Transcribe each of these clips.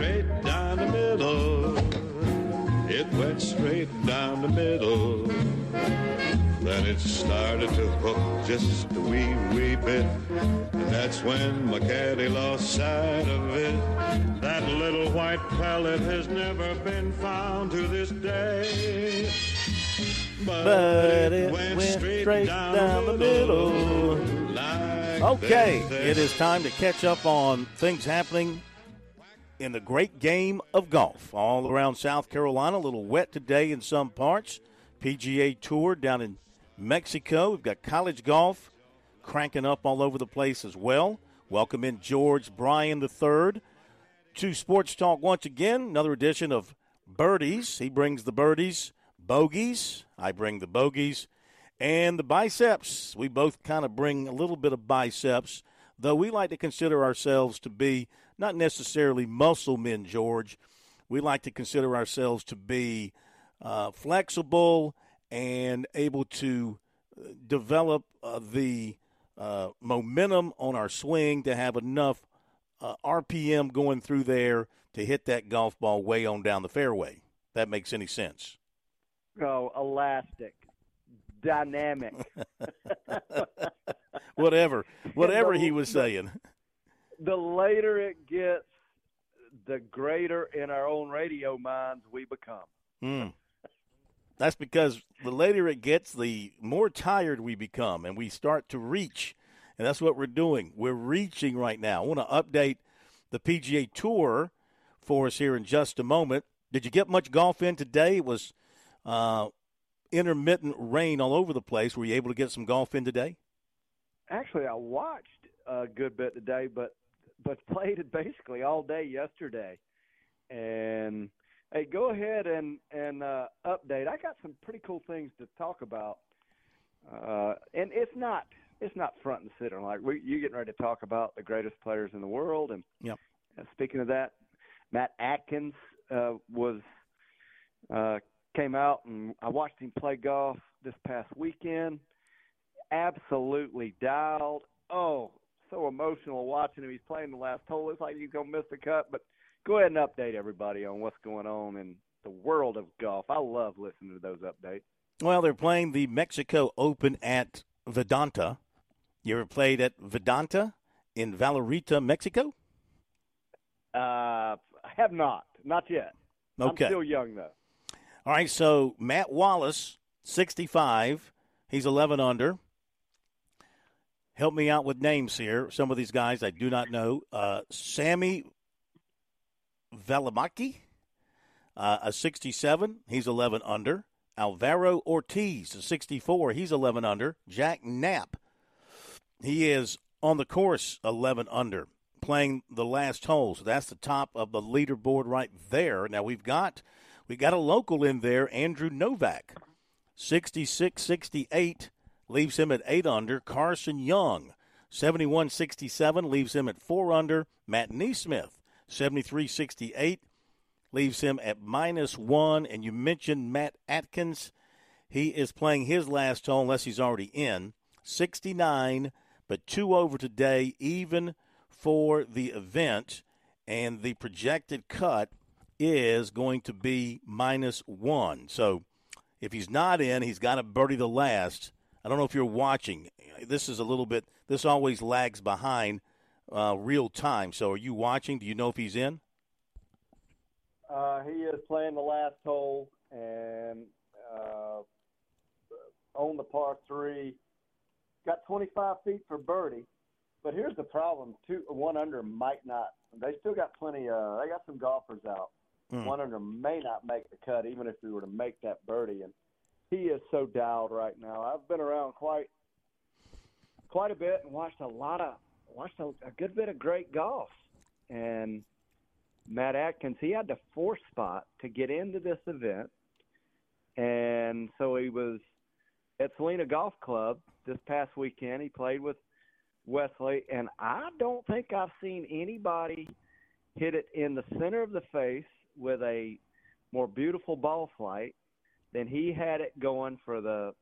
straight down the middle. It went straight down the middle. Then it started to hook just a wee, wee bit. And that's when my caddy lost sight of it. That little white pellet has never been found to this day. But, But it went straight down the middle. like Okay, it is time to catch up on things happening in the great game of golf all around South Carolina. A little wet today in some parts. PGA Tour down in Mexico. We've got college golf cranking up all over the place as well. Welcome in George Bryan III to Sports Talk once again. Another edition of Birdies. He brings the birdies, bogeys. I bring the bogeys and the biceps. We both kind of bring a little bit of biceps, though we like to consider ourselves to be not necessarily muscle men, George. We like to consider ourselves to be uh, flexible and able to uh, develop uh, the uh, momentum on our swing to have enough uh, RPM going through there to hit that golf ball way on down the fairway. That makes any sense. Oh, elastic, dynamic. Whatever, whatever he was saying. The later it gets, the greater in our own radio minds we become. Hmm. That's because the later it gets, the more tired we become, and we start to reach. And that's what we're doing. We're reaching right now. I want to update the PGA Tour for us here in just a moment. Did you get much golf in today? It was uh, intermittent rain all over the place. Were you able to get some golf in today? Actually, I watched a good bit today, but but played it basically all day yesterday. And hey, go ahead and and uh, update. I got some pretty cool things to talk about, uh, and it's not it's not front and center. Like we, you getting ready to talk about the greatest players in the world, and Yep. uh, speaking of that, Matt Atkins uh, was uh, came out and I watched him play golf this past weekend. Absolutely dialed. Oh, so emotional watching him. He's playing the last hole. It's like he's gonna miss the cut. But go ahead and update everybody on what's going on in the world of golf. I love listening to those updates. Well, they're playing the Mexico Open at Vidanta. You ever played at Vidanta in Vallarta, Mexico? Uh, I have not, not yet. Okay. I'm still young though. All right, so Matt Wallace, 65. He's 11 under. Help me out with names here. Some of these guys I do not know. Uh, Sami Valimaki, uh, a 67. He's 11 under. Alvaro Ortiz, a 64. He's 11 under. Jake Knapp, he is on the course 11 under, playing the last hole. So that's the top of the leaderboard right there. Now we've got we got a local in there, Andrew Novak, 66 68, leaves him at 8 under. Carson Young, 71 67, leaves him at 4 under. Matt NeSmith, 73 68, leaves him at minus 1. And you mentioned Matt Atkins. He is playing his last hole, unless he's already in, 69, but 2 over today, even for the event. And the projected cut is going to be minus one. So if he's not in, he's got to birdie the last. I don't know if you're watching. This is a little bit. This always lags behind uh, real time. So are you watching? Do you know if he's in? Uh, he is playing the last hole and uh, on the par three. Got 25 feet for birdie, but here's the problem: two one under might not. They still got plenty. Uh, they got some golfers out. Hmm. One under may not make the cut, even if we were to make that birdie. And he is so dialed right now. I've been around quite quite a bit and watched a lot of watched a, a good bit of great golf. And Matt Atkins, he had the fourth spot to get into this event, and so he was at Selena Golf Club this past weekend. He played with Wesley, and I don't think I've seen anybody hit it in the center of the face with a more beautiful ball flight than he had it going for the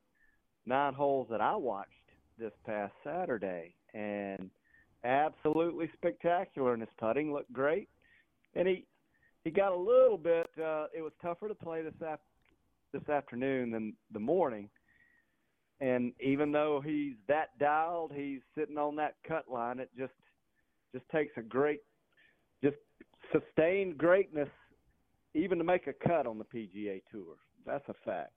nine holes that I watched this past Saturday, and absolutely spectacular. And his putting looked great, and he he got a little bit. Uh, it was tougher to play this af- this afternoon than the morning. And even though he's that dialed, he's sitting on that cut line. It just just takes a great, just sustained greatness, even to make a cut on the PGA Tour. That's a fact.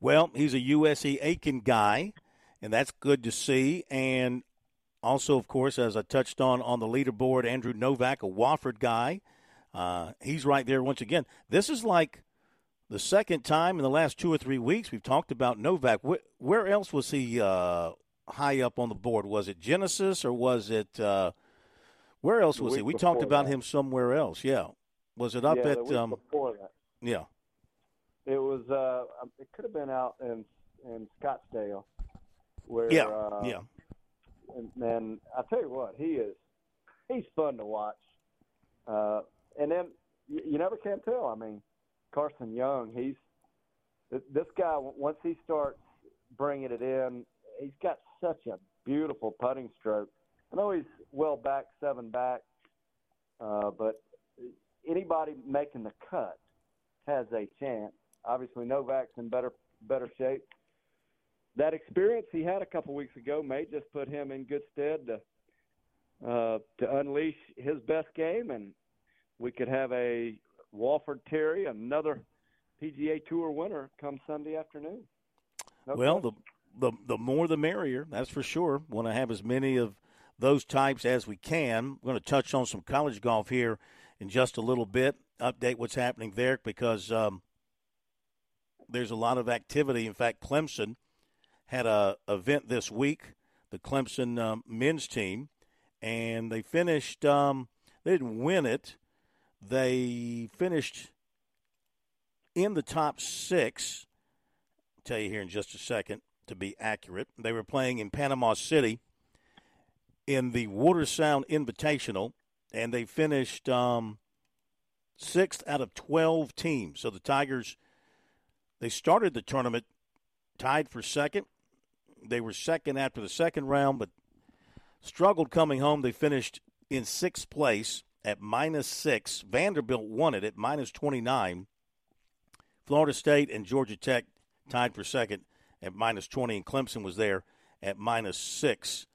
Well, he's a USC Aiken guy, and that's good to see. And also, of course, as I touched on on the leaderboard, Andrew Novak, a Wofford guy. Uh, he's right there once again. This is like the second time in the last two or three weeks we've talked about Novak. Where, where else was he uh, high up on the board? Was it Genesis or was it uh, where else was he? We talked about that. him somewhere else. Yeah, was it up yeah, at? Um, before that. yeah, It was. Uh, it could have been out in in Scottsdale, where. yeah, uh, yeah. And, and I tell you what, he is. He's fun to watch. Uh, and then you, you never can tell. I mean, Carson Young. He's this guy. Once he starts bringing it in, he's got such a beautiful putting stroke. I know he's well back, seven back, uh, but anybody making the cut has a chance. Obviously, Novak's in better better shape. That experience he had a couple weeks ago may just put him in good stead to uh, to unleash his best game, and we could have a Wofford Terrier, another PGA Tour winner, come Sunday afternoon. No well, question. the, the the more the merrier. That's for sure. Want to have as many of those types as we can. We're going to touch on some college golf here in just a little bit. Update what's happening there because um, there's a lot of activity. In fact, Clemson had a event this week. The Clemson um, men's team, and they finished. Um, they didn't win it. They finished in the top six. I'll tell you here in just a second to be accurate. They were playing in Panama City in the Water Sound Invitational, and they finished um, sixth out of 12 teams. So the Tigers, they started the tournament tied for second. They were second after the second round, but struggled coming home. They finished in sixth place at minus six. Vanderbilt won it at minus 29. Florida State and Georgia Tech tied for second at minus 20, and Clemson was there at minus six.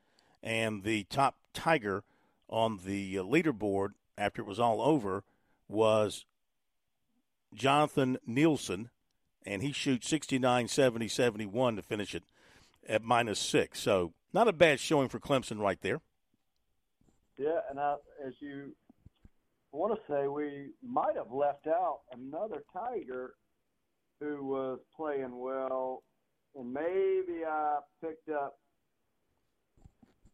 And the top Tiger on the leaderboard after it was all over was Jonathan Nielsen, and he shoots 69, 70, 71 to finish it at minus six. So not a bad showing for Clemson right there. Yeah, and I, as you want to say, we might have left out another Tiger who was playing well, and maybe I picked up.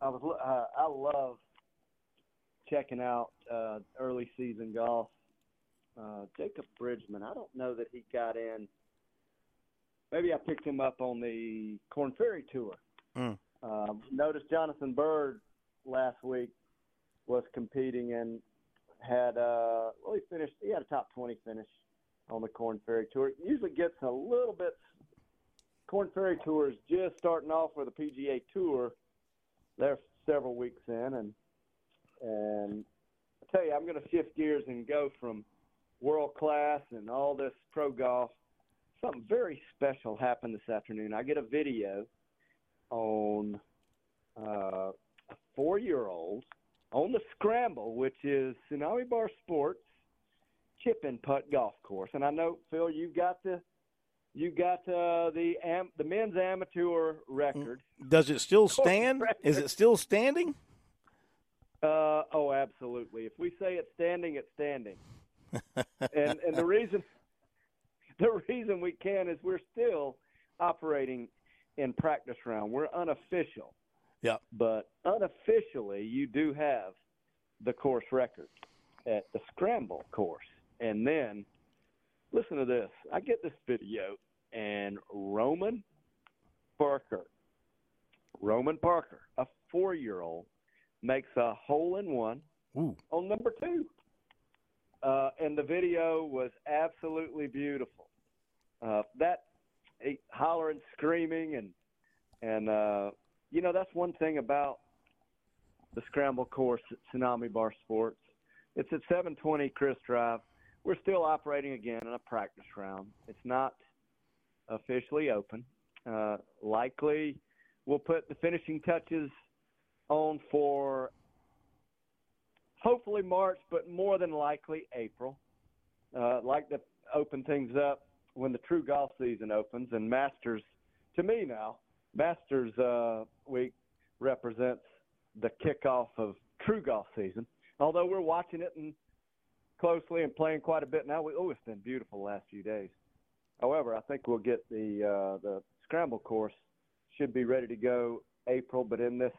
I was uh, I love checking out uh, early season golf. Uh, Jacob Bridgeman. I don't know that he got in. Maybe I picked him up on the Korn Ferry tour. Mm. Um, noticed Jonathan Byrd last week was competing and had uh well he finished he had a top twenty finish on the Korn Ferry Tour. It usually gets a little bit Korn Ferry Tour is just starting off with the PGA Tour. They're several weeks in and and I tell you I'm gonna shift gears and go from world class and all this pro golf. Something very special happened this afternoon. I get a video on uh, a four year old on the scramble, which is Tsunami Bar Sports chip and putt golf course. And I know Phil, you've got the you got uh, the am, the men's amateur record. Does it still stand? Is it still standing? Uh, oh, absolutely. If we say it's standing, it's standing. and and the reason the reason we can is we're still operating in practice round. We're unofficial. Yeah. But unofficially, you do have the course record at the scramble course. And then, listen to this. I get this video, and Roman Parker, Roman Parker, a four year old, makes a hole in one Ooh. on number two. Uh, and the video was absolutely beautiful. Uh, that he, hollering, screaming, and and uh, you know that's one thing about the scramble course at Tsunami Bar Sports. It's at 720 Chris Drive. we're still operating again in a practice round. It's not officially open. Uh, likely, we'll put the finishing touches on for hopefully March, but more than likely April. Uh, like to open things up when the true golf season opens and Masters. To me now, Masters uh, week represents the kickoff of true golf season. Although we're watching it and closely and playing quite a bit now. We, oh, it's been beautiful the last few days. However, I think we'll get the uh, the scramble course should be ready to go April, but in this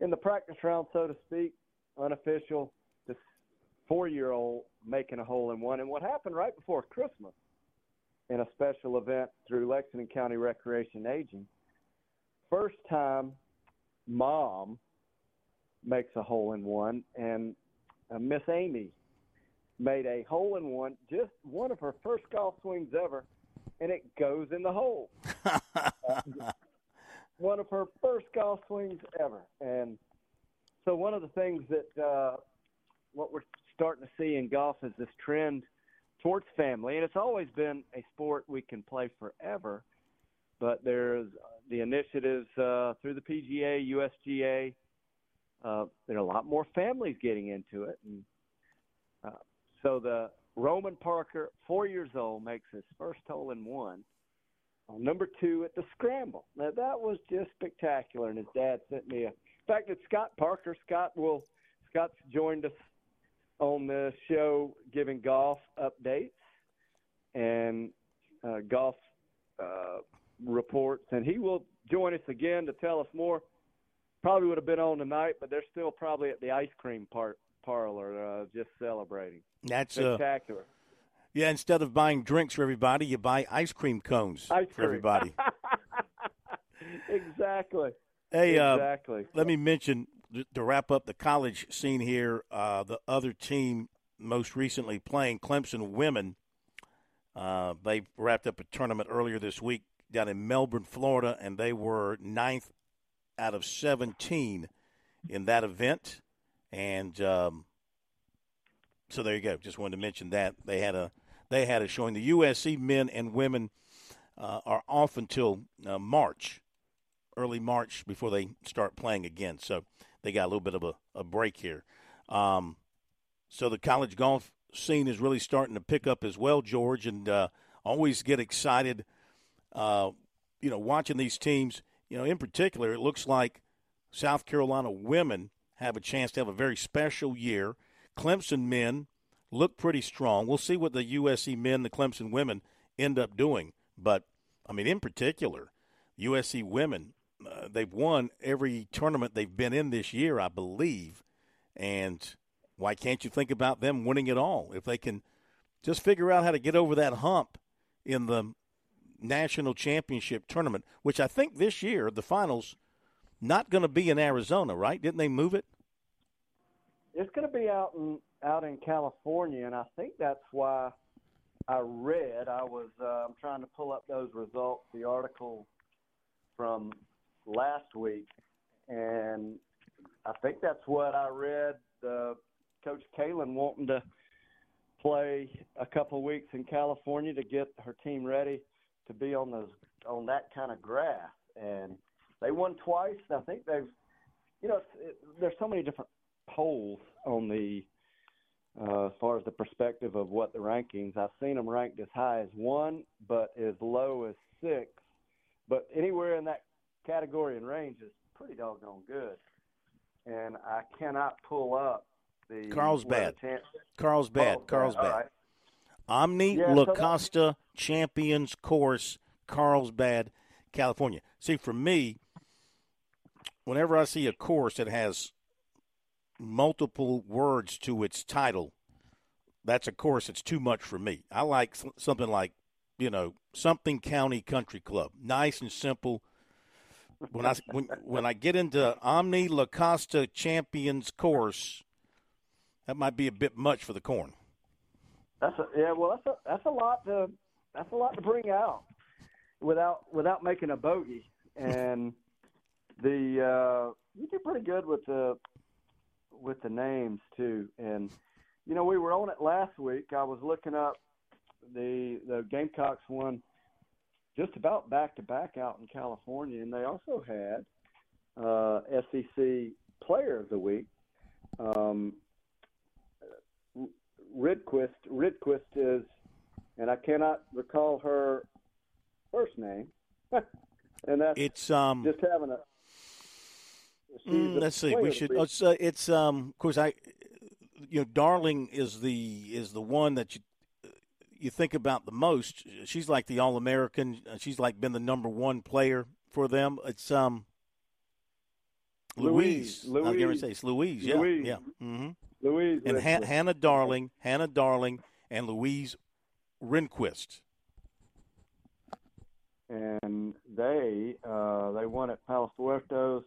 in the practice round, so to speak, unofficial, this four-year-old making a hole in one. And what happened right before Christmas in a special event through Lexington County Recreation Aging, first time mom makes a hole in one, and uh, Miss Amy made a hole in one, just one of her first golf swings ever, and it goes in the hole. uh, one of her first golf swings ever, and so one of the things that uh, what we're starting to see in golf is this trend towards family, and it's always been a sport we can play forever. But there's the initiatives uh, through the PGA, USGA. Uh, there are a lot more families getting into it, and uh, so the Roman Parker, four years old, makes his first hole in one. On number two at the scramble. Now that was just spectacular, and his dad sent me a. In fact, that Scott Parker. Scott will. Scott's joined us on the show giving golf updates and uh, golf uh, reports, and he will join us again to tell us more. Probably would have been on tonight, but they're still probably at the ice cream part parlor, uh, just celebrating. That's uh, spectacular. Yeah, instead of buying drinks for everybody, you buy ice cream cones ice for everybody. exactly. Hey, exactly. Uh, let me mention to wrap up the college scene here. Uh, the other team most recently playing Clemson women. Uh, they wrapped up a tournament earlier this week down in Melbourne, Florida, and they were ninth out of 17 in that event. And um, so there you go. Just wanted to mention that they had a they had a showing. The USC men and women uh, are off until uh, March, early March, before they start playing again. So they got a little bit of a, a break here. Um, so the college golf scene is really starting to pick up as well, George, and uh, always get excited. Uh, you know, watching these teams. You know, in particular, it looks like South Carolina women have a chance to have a very special year. Clemson men look pretty strong. We'll see what the USC men, the Clemson women, end up doing. But, I mean, in particular, USC women, uh, they've won every tournament they've been in this year, I believe. And why can't you think about them winning it all? If they can just figure out how to get over that hump in the national championship tournament, which I think this year, the finals – not going to be in Arizona, right? Didn't they move it? It's going to be out in out in California, and I think that's why I read. I was uh, I'm trying to pull up those results, the article from last week, and I think that's what I read. Uh, Coach Kaelin wanting to play a couple weeks in California to get her team ready to be on those on that kind of grass, and they won twice. And I think they've, you know, it, there's so many different polls on the uh, as far as the perspective of what the rankings. I've seen them ranked as high as one, but as low as six. But anywhere in that category and range is pretty doggone good. And I cannot pull up the Carlsbad. Carlsbad. Oh, Carlsbad. Right. Omni Yeah, La so Costa Champions Course, Carlsbad, California. See, for me, whenever I see a course that has multiple words to its title, that's a course that's too much for me. I like something like, you know, something County Country Club, nice and simple. When I when when I get into Omni La Costa Champions Course, that might be a bit much for the corn. That's a, yeah. Well, that's a that's a lot to that's a lot to bring out without without making a bogey. And the uh, you do pretty good with the with the names too. And you know, we were on it last week. I was looking up the the Gamecocks won just about back to back out in California, and they also had uh, SEC Player of the Week. Um, Rydqvist. Rydqvist is, and I cannot recall her first name, and that's it's um just having a. Mm, let's see. We should. It's, uh, it's um. Of course, I. You know, Darling is the is the one that you you think about the most. She's like the All American. She's like been the number one player for them. It's um. Louise. Louise. I was going to say it's Louise. Yeah. Louise. Yeah. Mm-hmm. Louise and ha- Hannah Darling, Hannah Darling, and Louise Rehnquist. And they uh, they won at Palos Verdes,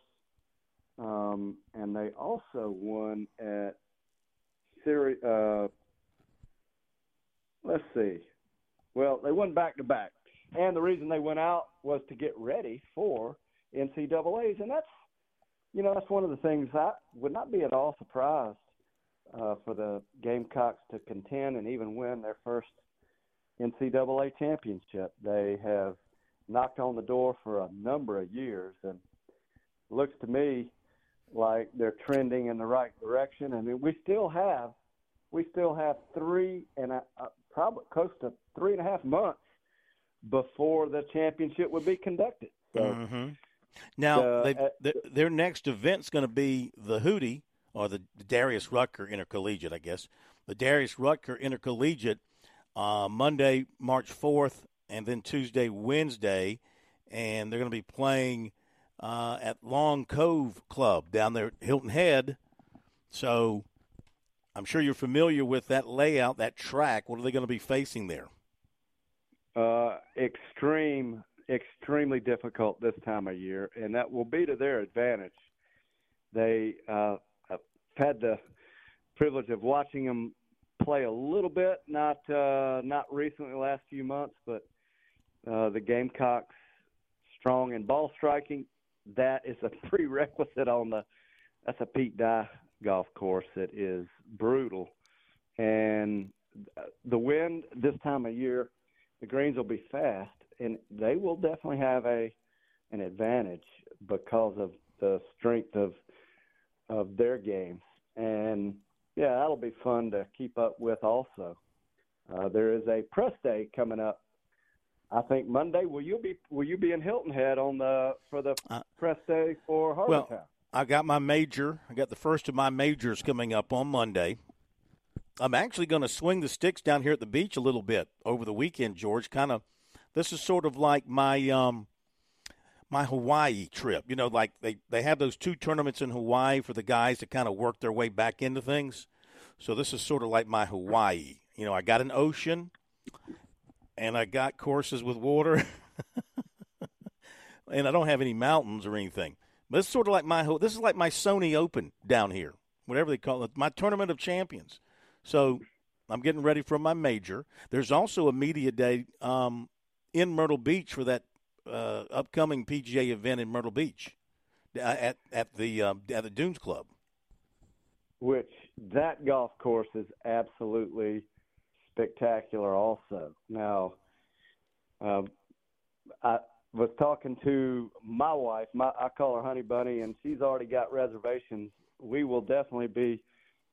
um, and they also won at Syria. Uh, let's see. Well, they won back to back, and the reason they went out was to get ready for NCAA's, and that's you know that's one of the things I would not be at all surprised uh, for the Gamecocks to contend and even win their first NCAA championship. They have knocked on the door for a number of years, and looks to me like they're trending in the right direction. I mean, we still have we still have three and a, uh, probably close to three and a half months before the championship would be conducted. So, mm-hmm. Now, uh, uh, their next event's going to be the Hootie or the Darius Rucker Intercollegiate, I guess. The Darius Rucker Intercollegiate uh, Monday, March 4th, and then Tuesday, Wednesday. And they're going to be playing uh, at Long Cove Club down there at Hilton Head. So I'm sure you're familiar with that layout, that track. What are they going to be facing there? Uh, extreme, extremely difficult this time of year, and that will be to their advantage. They uh, had the privilege of watching them play a little bit, not uh, not recently, last few months, but uh, the Gamecocks strong in ball striking. That is a prerequisite on the. That's a Pete Dye golf course that is brutal, and the wind this time of year, the greens will be fast, and they will definitely have a an advantage because of the strength of of their game. And yeah, that'll be fun to keep up with also. Uh, there is a press day coming up. I think Monday. Will you be Will you be in Hilton Head on the for the uh, press day for Harbour Town? Well, I got my major. I got the first of my majors coming up on Monday. I'm actually going to swing the sticks down here at the beach a little bit over the weekend, George. Kind of, this is sort of like my um, my Hawaii trip. You know, like they, they have those two tournaments in Hawaii for the guys to kind of work their way back into things. So this is sort of like my Hawaii. You know, I got an ocean and I got courses with water. and I don't have any mountains or anything. But it's sort of like my this is like my Sony Open down here, whatever they call it, my tournament of champions. So I'm getting ready for my major. There's also a media day um, in Myrtle Beach for that uh, upcoming PGA event in Myrtle Beach uh, at at the uh, at the Dunes Club. Which that golf course is absolutely spectacular. Also, now um, I was talking to my wife. My I call her Honey Bunny, and she's already got reservations. We will definitely be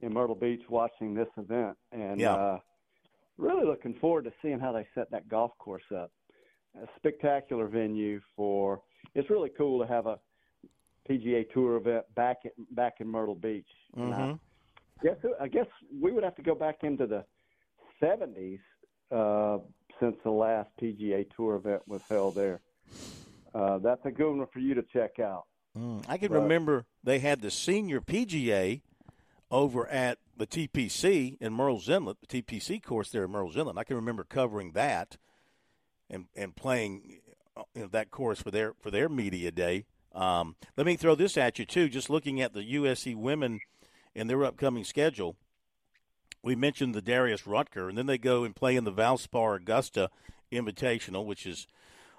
in Myrtle Beach watching this event, and yeah. uh, really looking forward to seeing how they set that golf course up a spectacular venue for. It's really cool to have a PGA Tour event back at, back in Myrtle Beach. Mm-hmm. Yes, I guess we would have to go back into the '70s uh, since the last PGA Tour event was held there. Uh, that's a good one for you to check out. Mm, I can but, remember they had the senior PGA over at the TPC in Murrells Inlet, the TPC course there in Murrells Inlet. I can remember covering that and and playing uh, you know, that course for their for their media day. Um, let me throw this at you too. Just looking at the USC women and their upcoming schedule, we mentioned the Darius Rucker, and then they go and play in the Valspar Augusta Invitational, which is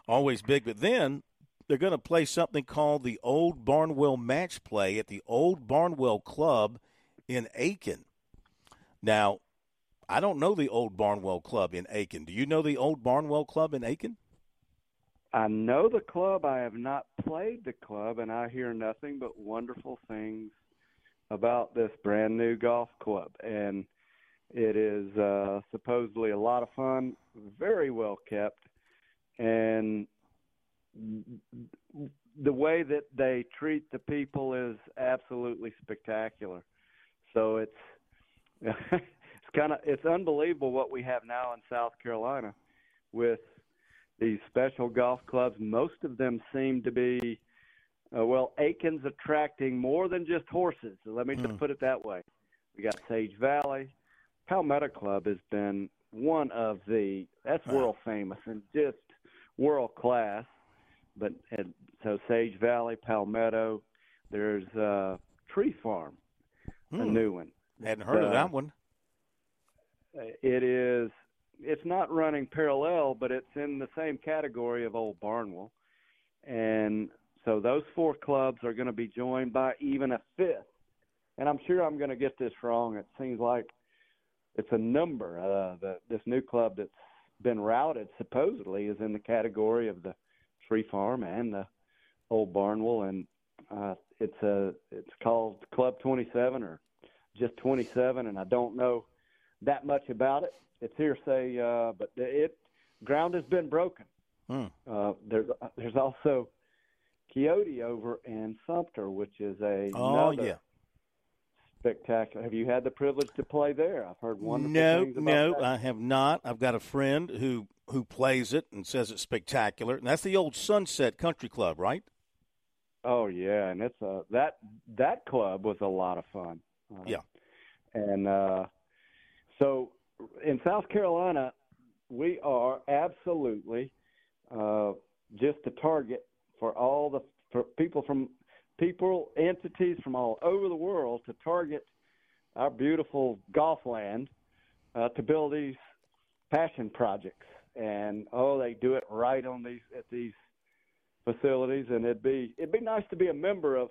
always big. But then they're going to play something called the Old Barnwell Match Play at the Old Barnwell Club in Aiken. Now, I don't know the old Barnwell Club in Aiken. Do you know the old Barnwell Club in Aiken? I know the club. I have not played the club, and I hear nothing but wonderful things about this brand new golf club. And it is uh, supposedly a lot of fun, very well kept, and the way that they treat the people is absolutely spectacular. So it's it's kind of it's unbelievable what we have now in South Carolina with these special golf clubs. Most of them seem to be uh, well, Aiken's attracting more than just horses. So let me mm. just put it that way. We got Sage Valley. Palmetto Club has been one of the that's world famous and just world class. But and so Sage Valley, Palmetto, there's uh, Tree Farm, hmm. a new one. Hadn't heard uh, of that one. It is. It's not running parallel, but it's in the same category of Old Barnwell, and so those four clubs are going to be joined by even a fifth. And I'm sure I'm going to get this wrong. It seems like it's a number. Uh, the, this new club that's been routed supposedly is in the category of the Tree Farm and the Old Barnwell, and uh, it's a it's called Club 27 or just 27, and I don't know that much about it. It's hearsay, uh, but it ground has been broken. Hmm. Uh, there's there's also Quixote over in Sumter, which is a oh yeah spectacular. Have you had the privilege to play there? I've heard wonderful no, things about No, that. I have not. I've got a friend who who plays it and says it's spectacular. And that's the old Sunset Country Club, right? Oh yeah, and it's a that that club was a lot of fun. Uh, yeah, and uh, so in South Carolina, we are absolutely uh, just a target for all the for people from people, entities from all over the world to target our beautiful golf land uh, to build these passion projects. And oh, they do it right on these at these facilities, and it'd be it'd be nice to be a member of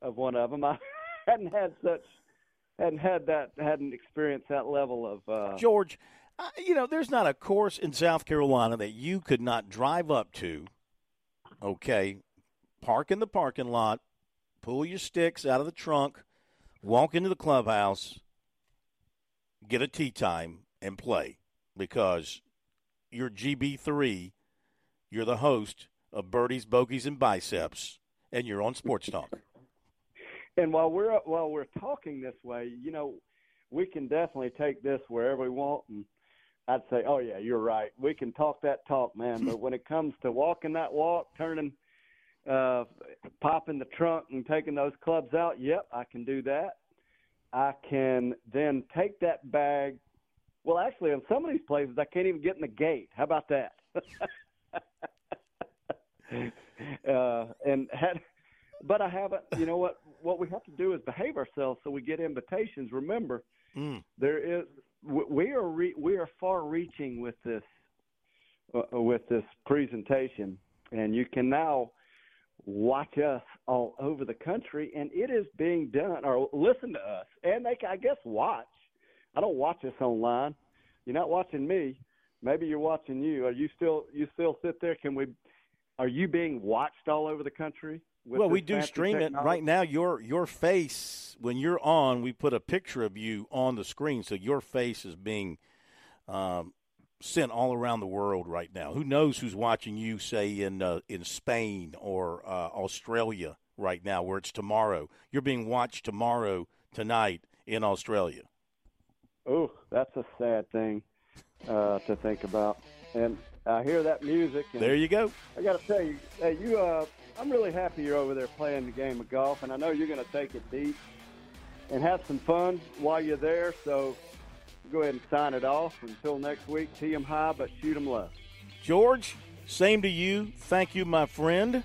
of one of them. I hadn't had such hadn't had that hadn't experienced that level of uh, George. Uh, you know, there's not a course in South Carolina that you could not drive up to. Okay, park in the parking lot, pull your sticks out of the trunk, walk into the clubhouse, get a tee time, and play because you're GB3, you're the host of Birdies, Bogeys, and Biceps, and you're on Sports Talk. And while we're while we're talking this way, you know, we can definitely take this wherever we want, and I'd say, oh yeah, you're right. We can talk that talk, man. But when it comes to walking that walk, turning uh, popping the trunk and taking those clubs out, yep, I can do that. I can then take that bag. Well, actually, in some of these places, I can't even get in the gate. How about that? uh, and had, but I haven't. You know what? What we have to do is behave ourselves so we get invitations. Remember, mm. there is we are re, we are far reaching with this uh, with this presentation, and you can now watch us all over the country, and it is being done, or listen to us, and they, I guess, watch. I don't watch us online. You're not watching me. Maybe you're watching you. Are you still you still sit there? Can we? Are you being watched all over the country? Well, we do stream technology? it right now. Your your face when you're on, we put a picture of you on the screen, so your face is being um, sent all around the world right now. Who knows who's watching you, say in uh, in Spain or uh, Australia right now, where it's tomorrow. You're being watched tomorrow, tonight in Australia. Oh, that's a sad thing uh, to think about. And I hear that music. there you go. I got to tell you, hey, you. Uh, I'm really happy you're over there playing the game of golf, and I know you're going to take it deep and have some fun while you're there. So go ahead and sign it off. Until next week, tee 'em high, but shoot 'em low. George, same to you. Thank you, my friend.